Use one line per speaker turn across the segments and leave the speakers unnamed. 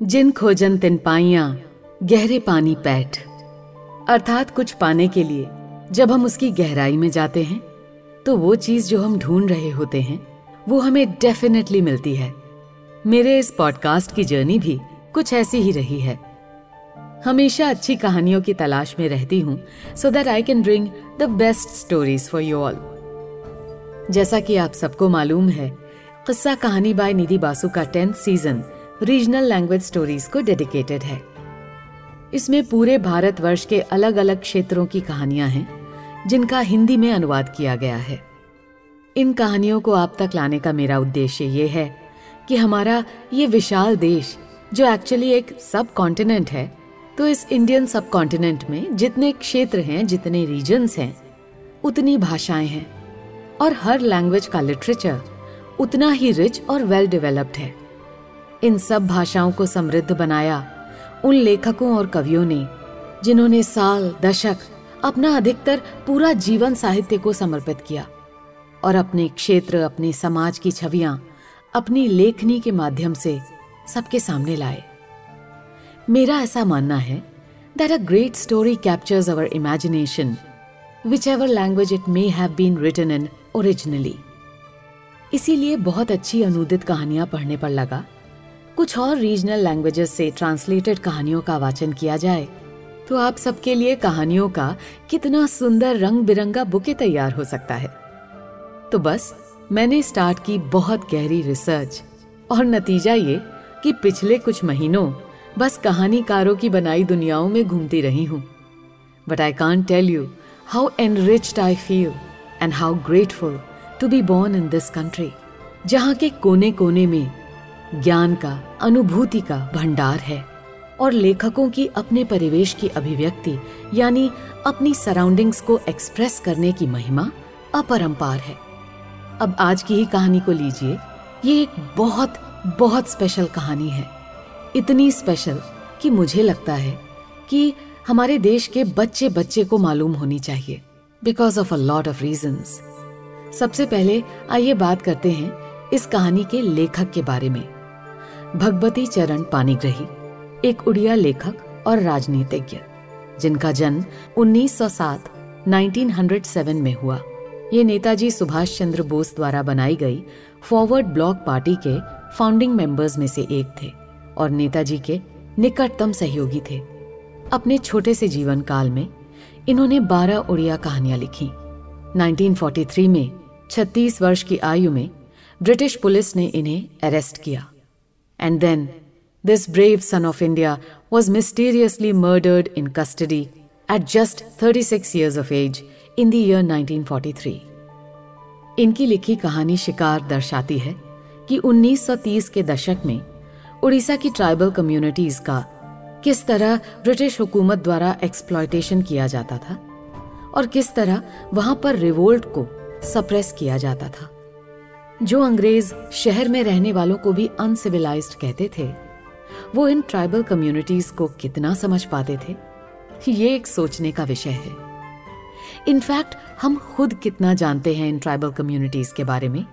जिन खोजन तिन पाइया, गहरे पानी पैठ। अर्थात कुछ पाने के लिए, जब हम उसकी गहराई में जाते हैं तो वो चीज़ जो हम ढूंढ रहे होते हैं, वो हमें डेफिनेटली मिलती है। मेरे इस पॉडकास्ट की जर्नी भी कुछ ऐसी ही रही है। हमेशा अच्छी कहानियों की तलाश में रहती हूँ so that I can bring the best stories for you all जैसा कि आप सबको मालूम है, किस्सा कहानी बाय निधि बासु का tenth season regional language stories को डेडिकेटेड है। इसमें पूरे भारतवर्ष के अलग अलग क्षेत्रों की कहानियाँ हैं, जिनका हिंदी में अनुवाद किया गया है। इन कहानियों को आप तक लाने का मेरा उद्देश्य ये है कि हमारा ये विशाल देश, जो एक्चुअली एक सब कॉन्टिनेंट है तो इस इंडियन सब कॉन्टिनेंट में जितने क्षेत्र हैं, जितने रीजन्स हैं, उतनी भाषाएँ हैं। और हर लैंग्वेज का लिटरेचर उतना ही रिच और वेल डेवलप्ड है। इन सब भाषाओं को समृद्ध बनाया उन लेखकों और कवियों ने, जिन्होंने साल, दशक, अपना अधिकतर पूरा जीवन साहित्य को समर्पित किया और अपने क्षेत्र, अपने समाज की छवियाँ, अपनी लेखनी के माध्यम से सबके सामने लाए। मेरा ऐसा मानना है that a great story captures our imagination whichever language it may have been written in originally इसीलिए बहुत अच्छी अनुदित कहानियाँ पढ़ने पर लगा। कुछ और रीजनल लैंग्वेजेस से ट्रांसलेटेड कहानियों का वाचन किया जाए तो आप सबके लिए कहानियों का कितना सुंदर रंग बिरंगा बुके तैयार हो सकता है। तो बस, मैंने स्टार्ट की बहुत गहरी रिसर्च और नतीजा ये कि पिछले कुछ महीनों बस कहानीकारों की बनाई दुनियाओं में घूमती रही हूँ। But I can tell you how enriched I feel and how grateful to be born in this country जहाँ के कोने कोने में ज्ञान का, अनुभूति का भंडार है। और लेखकों की अपने परिवेश की अभिव्यक्ति, यानी अपनी सराउंडिंग्स को एक्सप्रेस करने की महिमा, अपरंपार है। अब आज की ही कहानी को लीजिए। ये एक बहुत बहुत स्पेशल कहानी है। इतनी स्पेशल कि मुझे लगता है कि हमारे देश के बच्चे बच्चे को मालूम होनी चाहिए। Because of a lot of reasons सबसे पहले आइए बात करते हैं इस कहानी के लेखक के बारे में। भगवती चरण पानीग्रही, एक उड़िया लेखक और राजनीतिज्ञ, जिनका जन्म 1907 1907 में हुआ। ये नेताजी सुभाष चंद्र बोस द्वारा बनाई गई फॉरवर्ड ब्लॉक पार्टी के फाउंडिंग मेंबर्स में से एक थे और नेताजी के निकटतम सहयोगी थे। अपने छोटे से जीवन काल में इन्होंने 12 उड़िया कहानियाँ लिखी। 1943 में 36 वर्ष की आयु में ब्रिटिश पुलिस ने इन्हें अरेस्ट किया। And then, this brave son of India was mysteriously murdered in custody at just 36 years of age in the year 1943. इनकी लिखी कहानी शिकार दर्शाती है कि 1930 के दशक में उड़ीसा की ट्राइबल कम्युनिटीज का किस तरह ब्रिटिश हुकूमत द्वारा एक्सप्लॉयटेशन किया जाता था और किस तरह वहाँ पर रिवोल्ट को सप्रेस किया जाता था जो अंग्रेज़ शहर में रहने वालों को भी अनसिविलाइज्ड कहते थे, वो इन ट्राइबल कम्युनिटीज को कितना समझ पाते थे? ये एक सोचने का विषय है। इनफैक्ट हम खुद कितना जानते हैं इन ट्राइबल कम्युनिटीज के बारे में?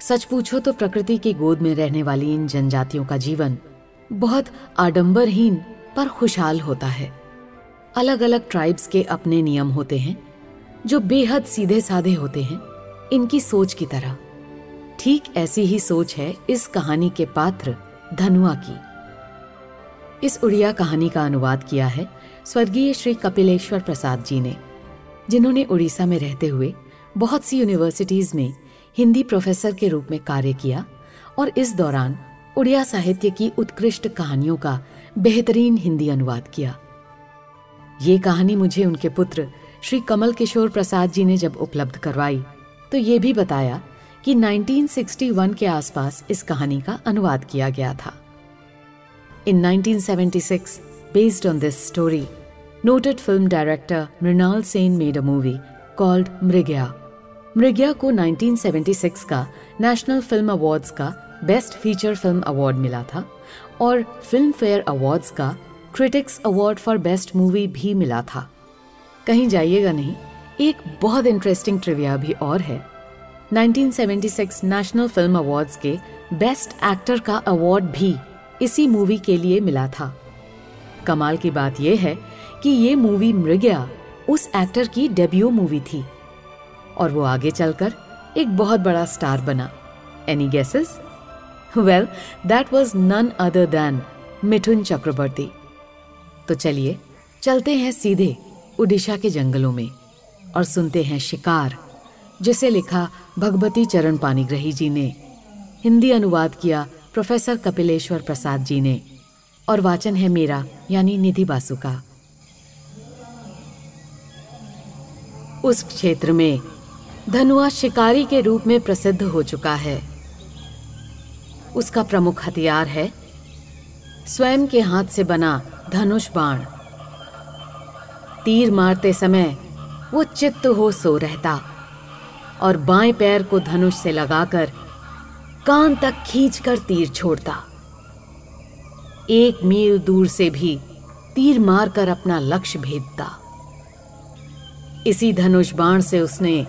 सच पूछो तो प्रकृति की गोद में रहने वाली इन जनजातियों का जीवन बहुत आडंबरहीन पर खुशहाल होता है। अलग अलग ट्राइब्स के अपने नियम होते हैं, जो बेहद सीधे साधे होते हैं, इनकी सोच की तरह। ठीक ऐसी ही सोच है इस कहानी के पात्र धनुआ की। इस उड़िया कहानी का अनुवाद किया है स्वर्गीय श्री कपिलेश्वर प्रसाद जी ने, जिन्होंने उड़ीसा में रहते हुए बहुत सी यूनिवर्सिटीज में हिंदी प्रोफेसर के रूप में कार्य किया और इस दौरान उड़िया साहित्य की उत्कृष्ट कहानियों का बेहतरीन हिंदी अनुवाद किया। ये कहानी मुझे उनके पुत्र श्री कमल किशोर प्रसाद जी ने जब उपलब्ध करवाई तो ये भी बताया कि 1961 के आसपास इस कहानी का अनुवाद किया गया था। In 1976 based on this story noted film director Mrinal Sen made a movie called Mrigaya Mrigaya को 1976 का नेशनल फ़िल्म अवार्ड्स का बेस्ट फीचर फ़िल्म अवार्ड मिला था और फ़िल्म फेयर अवार्ड्स का critics award for best movie भी मिला था। कहीं जाइएगा नहीं, एक बहुत इंटरेस्टिंग ट्रिविया भी और है। 1976 नेशनल फ़िल्म अवार्ड्स के बेस्ट एक्टर का अवार्ड भी इसी मूवी के लिए मिला था। कमाल की बात यह है कि ये मूवी मृगया उस एक्टर की डेब्यू मूवी थी और वो आगे चलकर एक बहुत बड़ा स्टार बना। Any guesses well that was none other than Mithun Chakraborty. तो चलिए, चलते हैं सीधे उड़ीसा के जंगलों में और सुनते हैं शिकार। जिसे लिखा भगवती चरण पानीग्रही जी ने। हिंदी अनुवाद किया प्रोफेसर कपिलेश्वर प्रसाद जी ने। और वाचन है मेरा, यानी निधि बासु का। उस क्षेत्र में धनुआ शिकारी के रूप में प्रसिद्ध हो चुका है। उसका प्रमुख हथियार है स्वयं के हाथ से बना धनुष बाण। तीर मारते समय वो चित्त हो सो रहता। और बाएँ पैर को धनुष से लगाकर कान तक खींचकर तीर छोड़ता। एक मील दूर से भी तीर मारकर अपना लक्ष्य भेदता। इसी धनुष बाण से उसने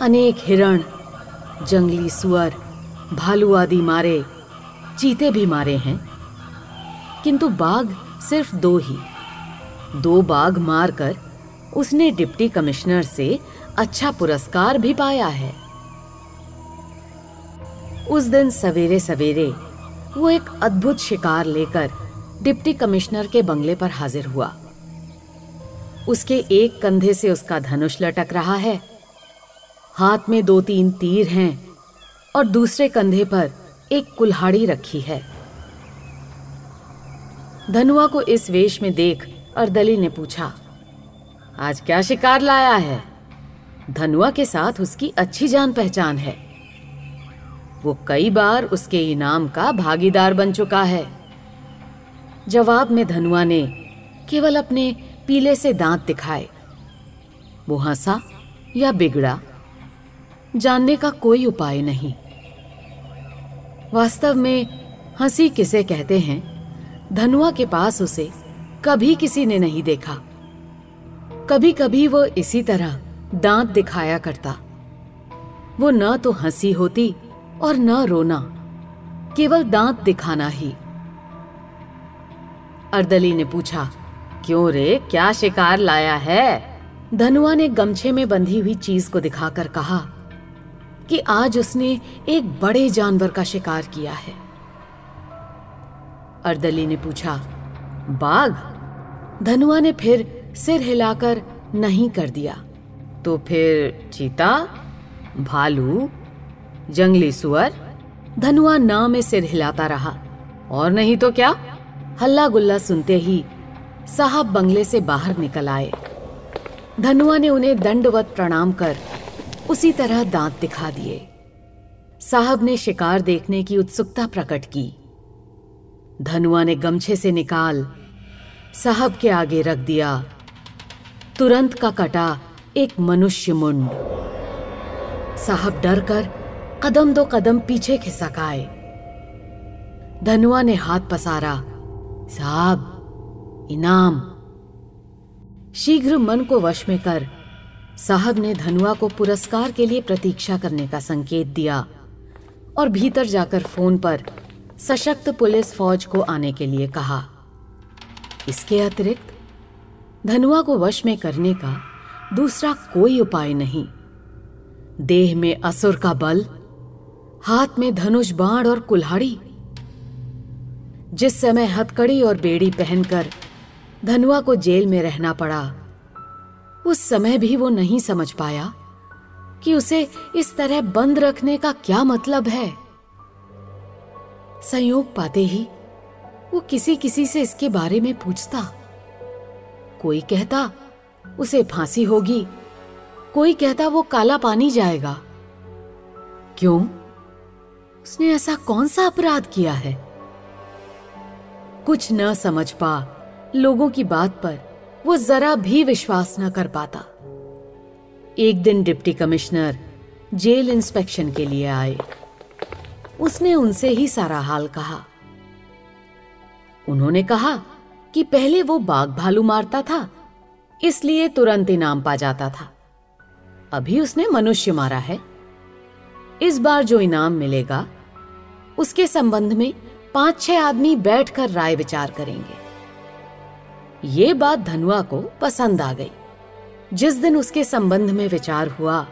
अनेक हिरण, जंगली सुअर, भालू आदि मारे, चीते भी मारे हैं। किंतु बाघ सिर्फ़ दो ही। दो बाघ मारकर उसने डिप्टी कमिश्नर से अच्छा पुरस्कार भी पाया है। उस दिन सवेरे सवेरे वो एक अद्भुत शिकार लेकर डिप्टी कमिश्नर के बंगले पर हाजिर हुआ। उसके एक कंधे से उसका धनुष लटक रहा है। हाथ में दो तीन तीर हैं और दूसरे कंधे पर एक कुल्हाड़ी रखी है। धनुआ को इस वेश में देख अर्दली ने पूछा, आज क्या शिकार लाया है? धनुआ के साथ उसकी अच्छी जान पहचान है। वो कई बार उसके इनाम का भागीदार बन चुका है। जवाब में धनुआ ने केवल अपने पीले से दांत दिखाए। वो हंसा या बिगड़ा, जानने का कोई उपाय नहीं। वास्तव में हँसी किसे कहते हैं, धनुआ के पास उसे कभी किसी ने नहीं देखा। कभी कभी वो इसी तरह दांत दिखाया करता। वो न तो हँसी होती और न रोना, केवल दांत दिखाना ही। अर्दली ने पूछा, क्यों रे, क्या शिकार लाया है? धनुआ ने गमछे में बंधी हुई चीज़ को दिखाकर कहा कि आज उसने एक बड़े जानवर का शिकार किया है। अर्दली ने पूछा, बाघ? धनुआ ने फिर सिर हिलाकर, नहीं कर दिया। तो फिर चीता, भालू, जंगली सुअर, धनुआ ना में सिर हिलाता रहा। और नहीं तो क्या? हल्ला गुल्ला सुनते ही साहब बंगले से बाहर निकल आए। धनुआ ने उन्हें दंडवत प्रणाम कर उसी तरह दांत दिखा दिए। साहब ने शिकार देखने की उत्सुकता प्रकट की। धनुआ ने गमछे से निकाल साहब के आगे रख दिया। तुरंत का कटा एक मनुष्य मुंड। साहब डर कर कदम दो कदम पीछे खिसक आए धनुआ ने हाथ पसारा, साहब, इनाम। शीघ्र मन को वश में कर, साहब ने धनुआ को पुरस्कार के लिए प्रतीक्षा करने का संकेत दिया और भीतर जाकर फ़ोन पर सशक्त पुलिस फौज को आने के लिए कहा। इसके अतिरिक्त, धनुआ को वश में करने का दूसरा कोई उपाय नहीं। देह में असुर का बल, हाथ में धनुष बाण और कुल्हाड़ी। जिस समय हथकड़ी और बेड़ी पहनकर धनुआ को जेल में रहना पड़ा, उस समय भी वो नहीं समझ पाया कि उसे इस तरह बंद रखने का क्या मतलब है। संयोग पाते ही वो किसी किसी से इसके बारे में पूछता। कोई कहता उसे फांसी होगी। कोई कहता वो काला पानी जाएगा। क्यों? उसने ऐसा कौन सा अपराध किया है? कुछ न समझ पा लोगों की बात पर वो जरा भी विश्वास न कर पाता। एक दिन डिप्टी कमिश्नर जेल इंस्पेक्शन के लिए आए। उसने उनसे ही सारा हाल कहा। उन्होंने कहा कि पहले वो बाघ भालू मारता था इसलिए तुरंत इनाम पा जाता था। अभी उसने मनुष्य मारा है। इस बार जो इनाम मिलेगा, उसके संबंध में पाँच छह आदमी बैठकर राय विचार करेंगे। ये बात धनुआ को पसंद आ गई। जिस दिन उसके संबंध में विचार हुआ,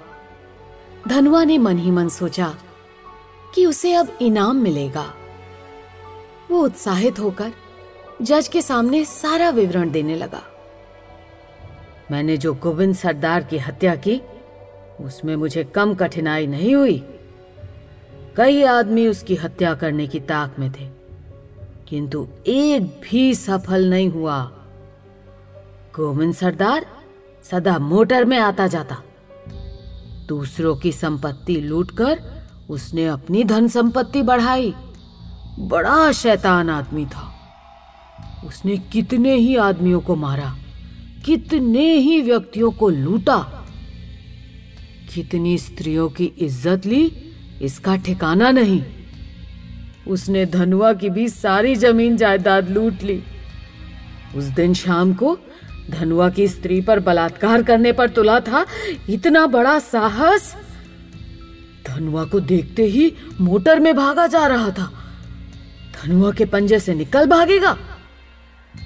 धनुआ ने मन ही मन सोचा कि उसे अब इनाम मिलेगा। वो उत्साहित होकर जज के सामने सारा विवरण देने लगा। मैंने जो गोविंद सरदार की हत्या की, उसमें मुझे कम कठिनाई नहीं हुई। कई आदमी उसकी हत्या करने की ताक में थे, किंतु एक भी सफल नहीं हुआ। गोविंद सरदार सदा मोटर में आता जाता। दूसरों की संपत्ति लूटकर उसने अपनी धन संपत्ति बढ़ाई। बड़ा शैतान आदमी था। उसने कितने ही आदमियों को मारा। कितने ही व्यक्तियों को लूटा। कितनी स्त्रियों की इज़्ज़त ली, इसका ठिकाना नहीं। उसने धनुआ की भी सारी ज़मीन जायदाद लूट ली। उस दिन शाम को धनुआ की स्त्री पर बलात्कार करने पर तुला था। इतना बड़ा साहस! धनुआ को देखते ही मोटर में भागा जा रहा था। धनुआ के पंजे से निकल भागेगा।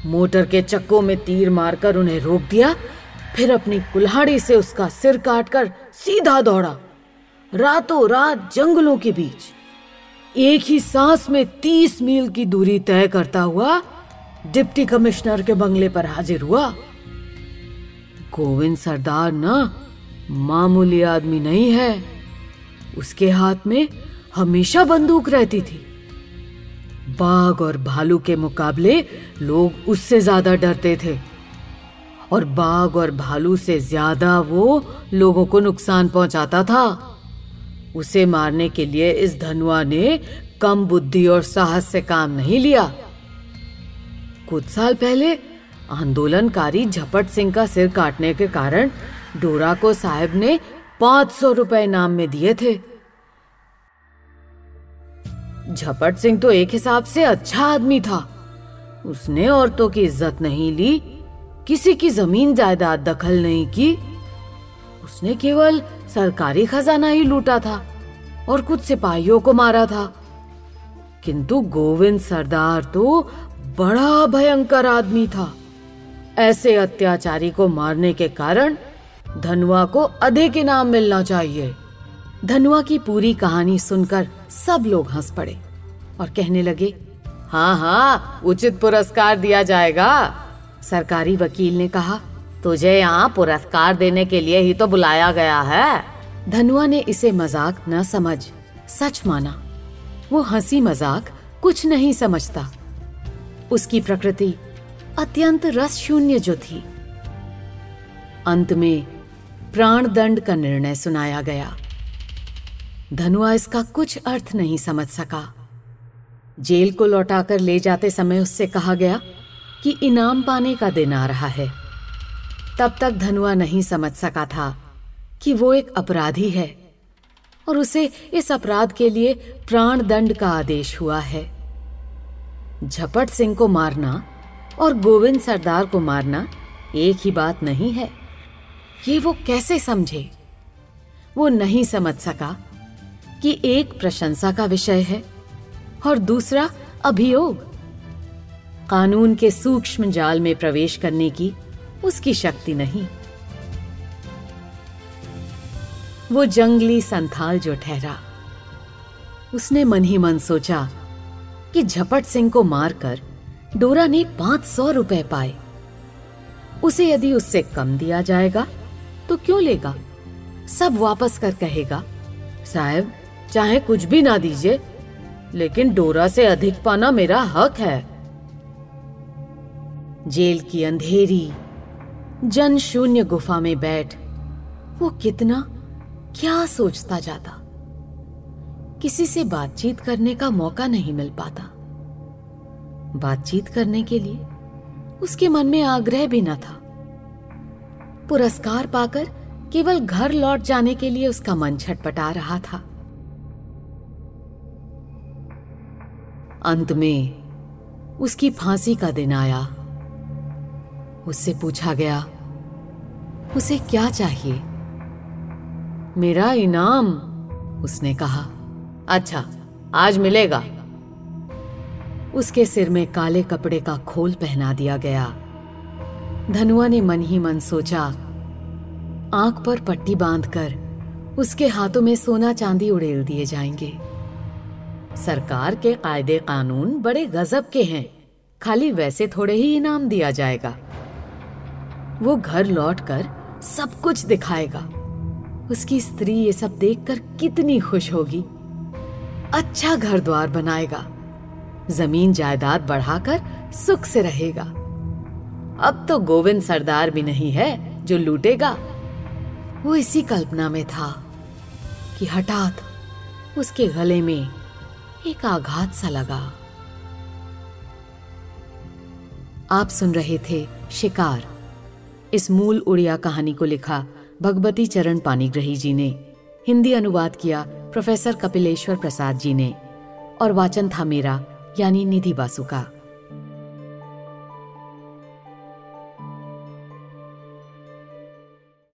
मोटर के चक्कों में तीर मारकर उन्हें रोक दिया, फिर अपनी कुल्हाड़ी से उसका सिर काटकर सीधा दौड़ा। रातों रात जंगलों के बीच, एक ही सांस में तीस मील की दूरी तय करता हुआ डिप्टी कमिश्नर के बंगले पर हाजिर हुआ। गोविंद सरदार ना, मामूली आदमी नहीं है। उसके हाथ में हमेशा बंदूक रहती थी। बाघ और भालू के मुकाबले लोग उससे ज़्यादा डरते थे। और बाघ और भालू से ज़्यादा वो लोगों को नुकसान पहुंचाता था। उसे मारने के लिए इस धनुआ ने कम बुद्धि और साहस से काम नहीं लिया। कुछ साल पहले आंदोलनकारी झपट सिंह का सिर काटने के कारण डोरा को साहब ने पाँच सौ रुपए नाम में दिए थे। झपट सिंह तो एक हिसाब से अच्छा आदमी था। उसने औरतों की इज़्ज़त नहीं ली, किसी की ज़मीन जायदाद दखल नहीं की। उसने केवल सरकारी खजाना ही लूटा था और कुछ सिपाहियों को मारा था। किंतु गोविंद सरदार तो बड़ा भयंकर आदमी था। ऐसे अत्याचारी को मारने के कारण धनुआ को अधिक इनाम मिलना चाहिए। धनुआ की पूरी कहानी सुनकर सब लोग हंस पड़े और कहने लगे हाँ हाँ उचित पुरस्कार दिया जाएगा। सरकारी वकील ने कहा, तुझे यहाँ पुरस्कार देने के लिए ही तो बुलाया गया है। धनुआ ने इसे मज़ाक न समझ, सच माना। वो हँसी मज़ाक कुछ नहीं समझता। उसकी प्रकृति अत्यंत रस शून्य जो थी। अंत में प्राण दंड का निर्णय सुनाया गया। धनुआ इसका कुछ अर्थ नहीं समझ सका। जेल को लौटाकर ले जाते समय उससे कहा गया कि इनाम पाने का दिन आ रहा है। तब तक धनुआ नहीं समझ सका था कि वो एक अपराधी है और उसे इस अपराध के लिए प्राण दंड का आदेश हुआ है। झपट सिंह को मारना और गोविंद सरदार को मारना एक ही बात नहीं है। ये वो कैसे समझे? वो नहीं समझ सका कि एक प्रशंसा का विषय है और दूसरा अभियोग। कानून के सूक्ष्म जाल में प्रवेश करने की उसकी शक्ति नहीं। वो जंगली संथाल जो ठहरा, उसने मन ही मन सोचा कि झपट सिंह को मारकर डोरा ने पाँच सौ रुपए पाए। उसे यदि उससे कम दिया जाएगा तो क्यों लेगा? सब वापस कर कहेगा, साहब चाहे कुछ भी ना दीजिए, लेकिन डोरा से अधिक पाना मेरा हक है। जेल की अंधेरी, जन शून्य गुफा में बैठ, वो कितना, क्या सोचता जाता? किसी से बातचीत करने का मौका नहीं मिल पाता। बातचीत करने के लिए उसके मन में आग्रह भी न था। पुरस्कार पाकर केवल घर लौट जाने के लिए उसका मन छटपटा रहा था। अंत में उसकी फांसी का दिन आया। उससे पूछा गया, उसे क्या चाहिए? मेरा इनाम, उसने कहा। अच्छा आज मिलेगा। उसके सिर में काले कपड़े का खोल पहना दिया गया। धनुआ ने मन ही मन सोचा, आँख पर पट्टी बांधकर उसके हाथों में सोना चांदी उड़ेल दिए जाएँगे। सरकार के कायदे कानून बड़े गजब के हैं। खाली वैसे थोड़े ही इनाम दिया जाएगा। वो घर लौटकर सब कुछ दिखाएगा। उसकी स्त्री ये सब देखकर कितनी खुश होगी। अच्छा घर द्वार बनाएगा। ज़मीन जायदाद बढ़ाकर सुख से रहेगा। अब तो गोविंद सरदार भी नहीं है जो लूटेगा। वो इसी कल्पना में था कि हठात उसके गले में एक आघात सा लगा। आप सुन रहे थे शिकार। इस मूल उड़िया कहानी को लिखा भगवती चरण पानीग्रही जी ने। हिंदी अनुवाद किया प्रोफेसर कपिलेश्वर प्रसाद जी ने। और वाचन था मेरा, यानी निधि बासु का।